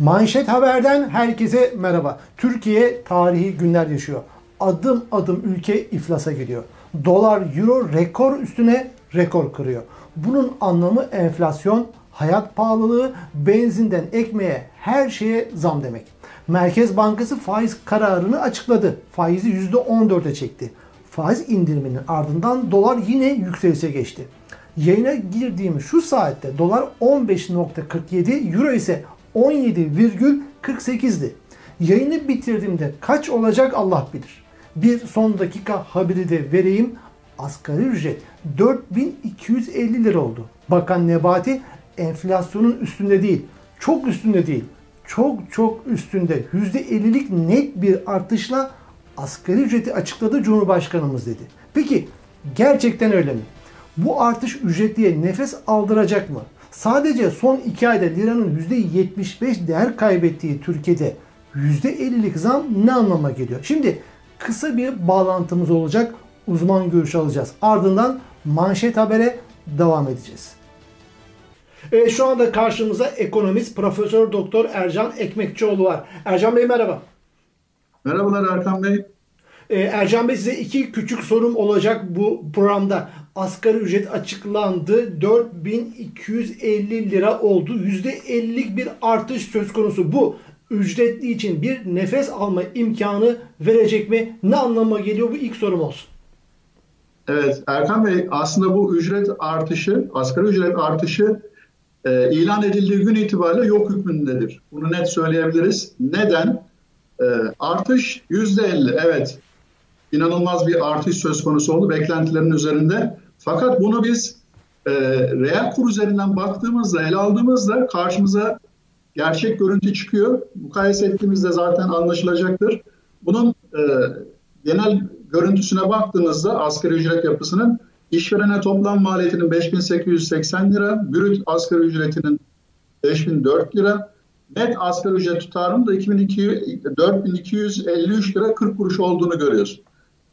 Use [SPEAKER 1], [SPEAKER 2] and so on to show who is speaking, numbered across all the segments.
[SPEAKER 1] Manşet Haber'den herkese merhaba. Türkiye tarihi günler yaşıyor. Adım adım ülke iflasa gidiyor. Dolar, euro rekor üstüne rekor kırıyor. Bunun anlamı enflasyon, hayat pahalılığı, benzinden ekmeğe her şeye zam demek. Merkez Bankası faiz kararını açıkladı. Faizi %14'e çekti. Faiz indiriminin ardından dolar yine yükselişe geçti. Yayına girdiğim şu saatte dolar 15.47, euro ise 17,48'di. Yayını bitirdiğimde kaç olacak Allah bilir. Bir son dakika haberi de vereyim. Asgari ücret 4250 lira oldu. Bakan Nebati enflasyonun üstünde değil, çok üstünde değil, çok çok üstünde %50'lik net bir artışla asgari ücreti açıkladı Cumhurbaşkanımız dedi. Peki gerçekten öyle mi? Bu artış ücretliye nefes aldıracak mı? Sadece son 2 ayda liranın %75 değer kaybettiği Türkiye'de %50'lik zam ne anlama geliyor? Şimdi kısa bir bağlantımız olacak. Uzman görüş alacağız. Ardından manşet habere devam edeceğiz. Evet, şu anda karşımıza ekonomist Profesör Doktor Ercan Ekmekçioğlu var. Ercan Bey merhaba.
[SPEAKER 2] Merhabalar Erkan Bey.
[SPEAKER 1] Ee, Ercan Bey size iki küçük sorum olacak bu programda. Asgari ücret açıklandı. 4250 lira oldu. %50'lik bir artış söz konusu. Bu ücretli için bir nefes alma imkanı verecek mi? Ne anlama geliyor? Bu ilk sorum olsun.
[SPEAKER 2] Evet Erkan Bey aslında bu ücret artışı, asgari ücret artışı e, ilan edildiği gün itibariyle yok hükmündedir. Bunu net söyleyebiliriz. Neden? E, artış %50 evet inanılmaz bir artış söz konusu oldu beklentilerin üzerinde. Fakat bunu biz e, reel kur üzerinden baktığımızda, ele aldığımızda karşımıza gerçek görüntü çıkıyor. Mukayese ettiğimizde zaten anlaşılacaktır. Bunun e, genel görüntüsüne baktığınızda asgari ücret yapısının işverene toplam maliyetinin 5880 lira, brüt asgari ücretinin 5004 lira, net asgari ücret tutarının da 4253 lira 40 kuruş olduğunu görüyoruz.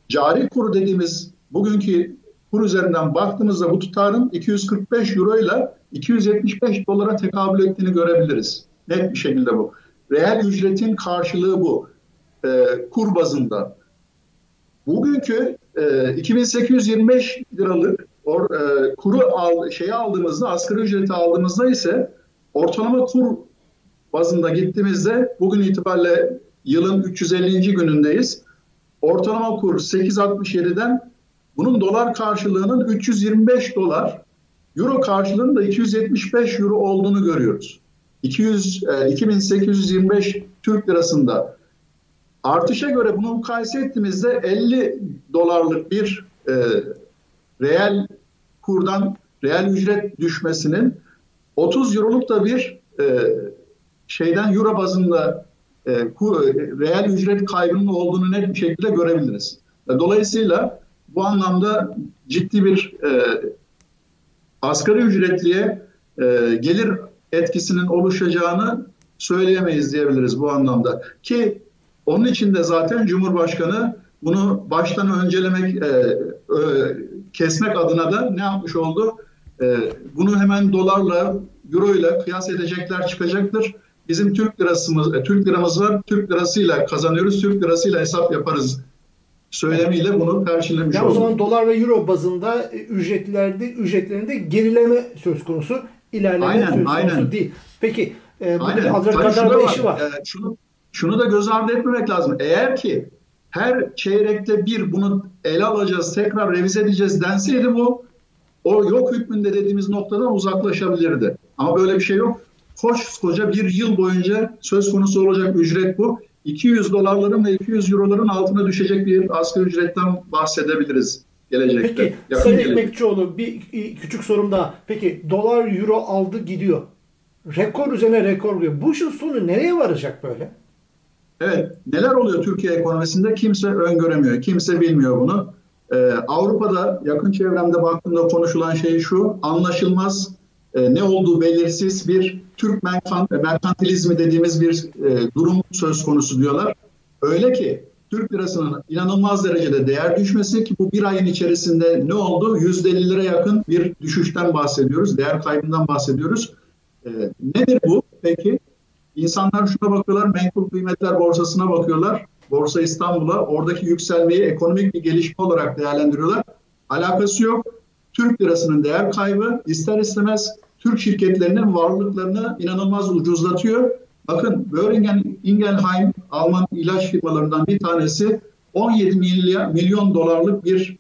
[SPEAKER 2] Cari kuru dediğimiz bugünkü kur üzerinden baktığımızda bu tutarın 245 euro ile 275 dolara tekabül ettiğini görebiliriz. Net bir şekilde bu. Reel ücretin karşılığı bu. E, kur bazında. Bugünkü e, 2825 liralık or, e, kuru al, şeyi aldığımızda, asgari ücreti aldığımızda ise ortalama kur bazında gittiğimizde bugün itibariyle yılın 350. günündeyiz. Ortalama kur 8.67'den bunun dolar karşılığının 325 dolar, euro karşılığının da 275 euro olduğunu görüyoruz. 200, e, 2825 Türk lirasında artışa göre bunu mukayese ettiğimizde 50 dolarlık bir e, reel kurdan reel ücret düşmesinin 30 euroluk da bir e, şeyden euro bazında e, kur, reel ücret kaybının olduğunu net bir şekilde görebiliriz. Dolayısıyla bu anlamda ciddi bir e, asgari ücretliye e, gelir etkisinin oluşacağını söyleyemeyiz diyebiliriz bu anlamda. Ki onun için de zaten Cumhurbaşkanı bunu baştan öncelemek, e, e, kesmek adına da ne yapmış oldu? E, bunu hemen dolarla, euro ile kıyas edecekler çıkacaktır. Bizim Türk lirasımız, e, Türk liramız var. Türk lirasıyla kazanıyoruz, Türk lirasıyla hesap yaparız söylemiyle bunu karşılamış
[SPEAKER 1] yani O zaman dolar ve euro bazında e, ücretlerde ücretlerinde gerileme söz konusu, ilerleme aynen, söz konusu aynen. değil. Peki
[SPEAKER 2] e, aynen. kadar işi var. E, şunu, şunu da göz ardı etmemek lazım. Eğer ki her çeyrekte bir bunu ele alacağız, tekrar revize edeceğiz denseydi bu o yok hükmünde dediğimiz noktadan uzaklaşabilirdi. Ama böyle bir şey yok. Koskoca bir yıl boyunca söz konusu olacak ücret bu. 200 dolarların ve 200 euroların altına düşecek bir asgari ücretten bahsedebiliriz gelecekte.
[SPEAKER 1] Peki Yakın Sayın gelecek. Ekmekçioğlu bir küçük sorum daha. Peki dolar euro aldı gidiyor. Rekor üzerine rekor oluyor. Bu işin sonu nereye varacak böyle?
[SPEAKER 2] Evet. Neler oluyor Türkiye ekonomisinde kimse öngöremiyor. Kimse bilmiyor bunu. Ee, Avrupa'da yakın çevremde baktığımda konuşulan şey şu. Anlaşılmaz, e, ne olduğu belirsiz bir Türk merkantilizmi dediğimiz bir e, durum söz konusu diyorlar. Öyle ki Türk lirasının inanılmaz derecede değer düşmesi ki bu bir ayın içerisinde ne oldu? 150 lira yakın bir düşüşten bahsediyoruz. Değer kaybından bahsediyoruz. E, nedir bu peki? İnsanlar şuna bakıyorlar, menkul kıymetler borsasına bakıyorlar. Borsa İstanbul'a oradaki yükselmeyi ekonomik bir gelişme olarak değerlendiriyorlar. Alakası yok. Türk lirasının değer kaybı ister istemez Türk şirketlerinin varlıklarını inanılmaz ucuzlatıyor. Bakın Boehringer Ingelheim Alman ilaç firmalarından bir tanesi 17 milyar, milyon dolarlık bir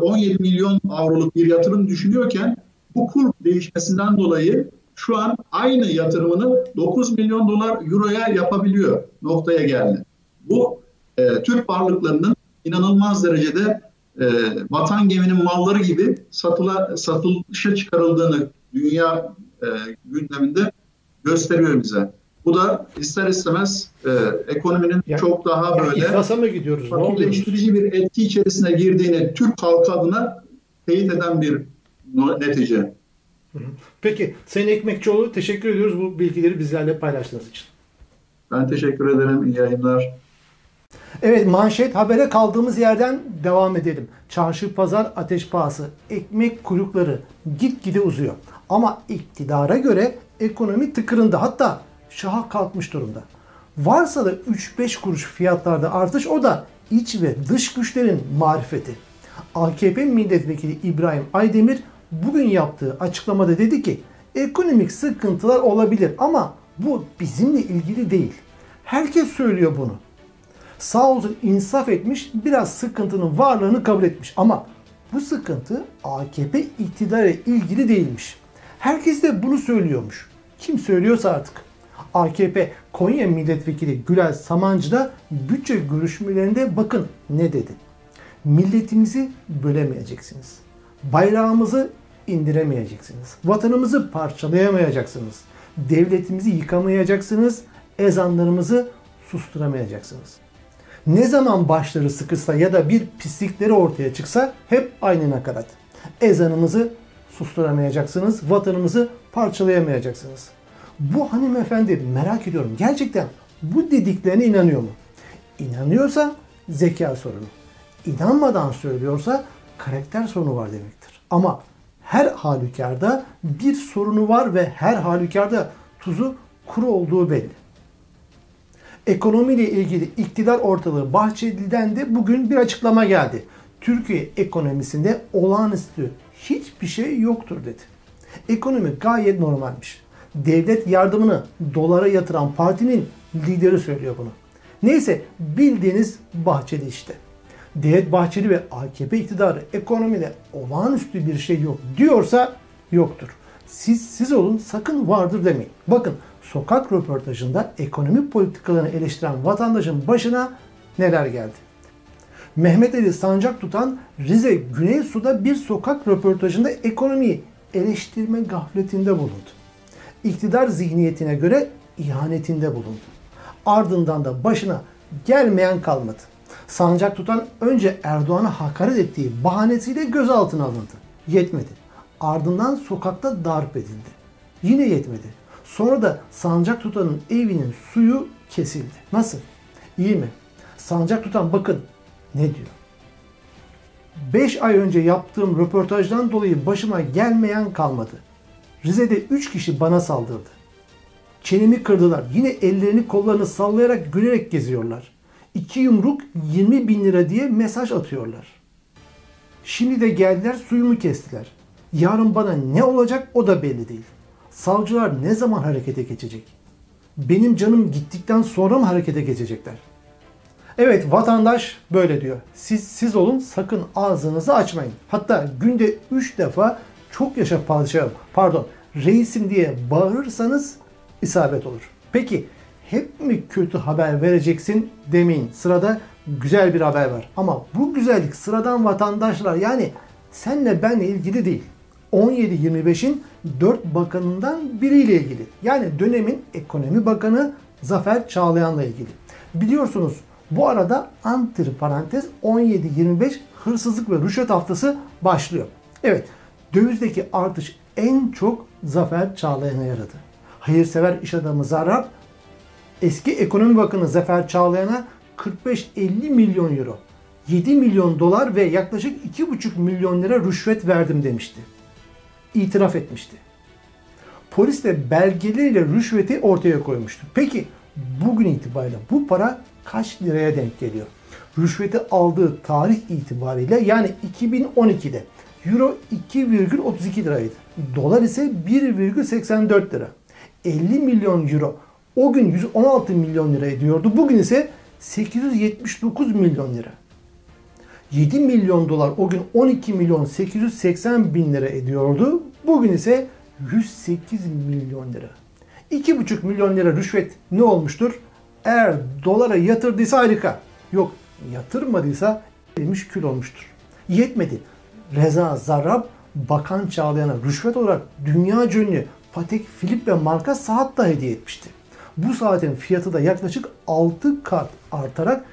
[SPEAKER 2] 17 e, milyon avroluk bir yatırım düşünüyorken bu kur değişmesinden dolayı şu an aynı yatırımını 9 milyon dolar euroya yapabiliyor noktaya geldi. Bu e, Türk varlıklarının inanılmaz derecede e, vatan geminin malları gibi satıla, satılışa çıkarıldığını dünya e, gündeminde gösteriyor bize. Bu da ister istemez e, ekonominin yani, çok daha böyle
[SPEAKER 1] yani mı gidiyoruz?
[SPEAKER 2] fakirleştirici bir etki içerisine girdiğini Türk halkı adına teyit eden bir netice.
[SPEAKER 1] Peki Sayın Ekmekçioğlu teşekkür ediyoruz bu bilgileri bizlerle paylaştığınız için.
[SPEAKER 2] Ben teşekkür ederim. İyi yayınlar.
[SPEAKER 1] Evet manşet habere kaldığımız yerden devam edelim. Çarşı pazar ateş pahası, ekmek kuyrukları gitgide uzuyor. Ama iktidara göre ekonomi tıkırında hatta şaha kalkmış durumda. Varsa da 3-5 kuruş fiyatlarda artış o da iç ve dış güçlerin marifeti. AKP milletvekili İbrahim Aydemir bugün yaptığı açıklamada dedi ki ekonomik sıkıntılar olabilir ama bu bizimle ilgili değil. Herkes söylüyor bunu. Sağ olsun insaf etmiş biraz sıkıntının varlığını kabul etmiş ama bu sıkıntı AKP iktidarı ilgili değilmiş. Herkes de bunu söylüyormuş. Kim söylüyorsa artık. AKP Konya Milletvekili Gülay Samancı da bütçe görüşmelerinde bakın ne dedi. Milletimizi bölemeyeceksiniz. Bayrağımızı indiremeyeceksiniz. Vatanımızı parçalayamayacaksınız. Devletimizi yıkamayacaksınız. Ezanlarımızı susturamayacaksınız. Ne zaman başları sıkışsa ya da bir pislikleri ortaya çıksa hep aynı nakarat. Ezanımızı susturamayacaksınız, vatanımızı parçalayamayacaksınız. Bu hanımefendi merak ediyorum gerçekten bu dediklerine inanıyor mu? İnanıyorsa zeka sorunu. İnanmadan söylüyorsa karakter sorunu var demektir. Ama her halükarda bir sorunu var ve her halükarda tuzu kuru olduğu belli. Ekonomiyle ilgili iktidar ortalığı Bahçeli'den de bugün bir açıklama geldi. Türkiye ekonomisinde olağanüstü hiçbir şey yoktur dedi. Ekonomi gayet normalmiş. Devlet yardımını dolara yatıran partinin lideri söylüyor bunu. Neyse bildiğiniz Bahçeli işte. Devlet Bahçeli ve AKP iktidarı ekonomide olağanüstü bir şey yok diyorsa yoktur. Siz siz olun sakın vardır demeyin. Bakın sokak röportajında ekonomi politikalarını eleştiren vatandaşın başına neler geldi. Mehmet Ali Sancak tutan Rize Güneysu'da bir sokak röportajında ekonomiyi eleştirme gafletinde bulundu. İktidar zihniyetine göre ihanetinde bulundu. Ardından da başına gelmeyen kalmadı. Sancak tutan önce Erdoğan'a hakaret ettiği bahanesiyle gözaltına alındı. Yetmedi. Ardından sokakta darp edildi. Yine yetmedi. Sonra da sancak tutanın evinin suyu kesildi. Nasıl? İyi mi? Sancak tutan bakın ne diyor? 5 ay önce yaptığım röportajdan dolayı başıma gelmeyen kalmadı. Rize'de 3 kişi bana saldırdı. Çenemi kırdılar. Yine ellerini kollarını sallayarak gülerek geziyorlar. İki yumruk 20 bin lira diye mesaj atıyorlar. Şimdi de geldiler suyumu kestiler. Yarın bana ne olacak o da belli değil. Savcılar ne zaman harekete geçecek? Benim canım gittikten sonra mı harekete geçecekler? Evet vatandaş böyle diyor. Siz siz olun sakın ağzınızı açmayın. Hatta günde 3 defa çok yaşa padişahım pardon reisim diye bağırırsanız isabet olur. Peki hep mi kötü haber vereceksin demeyin. Sırada güzel bir haber var. Ama bu güzellik sıradan vatandaşlar yani senle benle ilgili değil. 17-25'in 4 bakanından biriyle ilgili. Yani dönemin ekonomi bakanı Zafer Çağlayan'la ilgili. Biliyorsunuz bu arada antır parantez 17-25 hırsızlık ve rüşvet haftası başlıyor. Evet dövizdeki artış en çok Zafer Çağlayan'a yaradı. Hayırsever iş adamı Zarar eski ekonomi bakanı Zafer Çağlayan'a 45-50 milyon euro, 7 milyon dolar ve yaklaşık 2,5 milyon lira rüşvet verdim demişti. İtiraf etmişti. Polis de belgeleriyle rüşveti ortaya koymuştu. Peki bugün itibariyle bu para kaç liraya denk geliyor? Rüşveti aldığı tarih itibariyle yani 2012'de Euro 2,32 liraydı. Dolar ise 1,84 lira. 50 milyon euro o gün 116 milyon lira ediyordu. Bugün ise 879 milyon lira. 7 milyon dolar o gün 12 milyon 880 bin lira ediyordu. Bugün ise 108 milyon lira. 2,5 milyon lira rüşvet ne olmuştur? Eğer dolara yatırdıysa harika. Yok yatırmadıysa demiş kül olmuştur. Yetmedi. Reza Zarrab Bakan Çağlayan'a rüşvet olarak dünya ünlü Patek Philippe marka saat da hediye etmişti. Bu saatin fiyatı da yaklaşık 6 kat artarak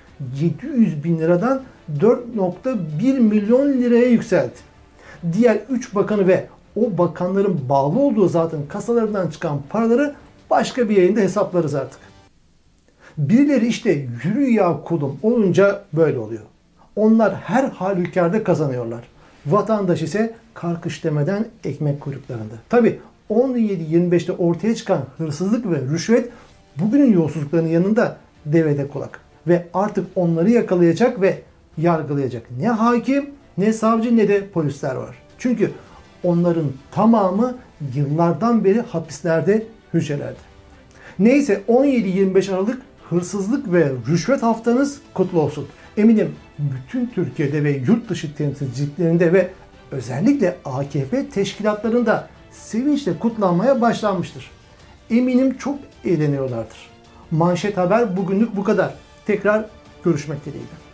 [SPEAKER 1] 700 bin liradan 4.1 milyon liraya yükseldi. Diğer 3 bakanı ve o bakanların bağlı olduğu zaten kasalarından çıkan paraları başka bir yayında hesaplarız artık. Birileri işte yürü ya kulum olunca böyle oluyor. Onlar her halükarda kazanıyorlar. Vatandaş ise karkış demeden ekmek kuyruklarında. Tabi 17-25'te ortaya çıkan hırsızlık ve rüşvet bugünün yolsuzluklarının yanında devede kulak. Ve artık onları yakalayacak ve yargılayacak ne hakim ne savcı ne de polisler var. Çünkü onların tamamı yıllardan beri hapislerde, hücrelerde. Neyse 17-25 Aralık hırsızlık ve rüşvet haftanız kutlu olsun. Eminim bütün Türkiye'de ve yurt dışı temsilciliklerinde ve özellikle AKP teşkilatlarında sevinçle kutlanmaya başlanmıştır. Eminim çok eğleniyorlardır. Manşet haber bugünlük bu kadar. Tekrar görüşmek dileğiyle.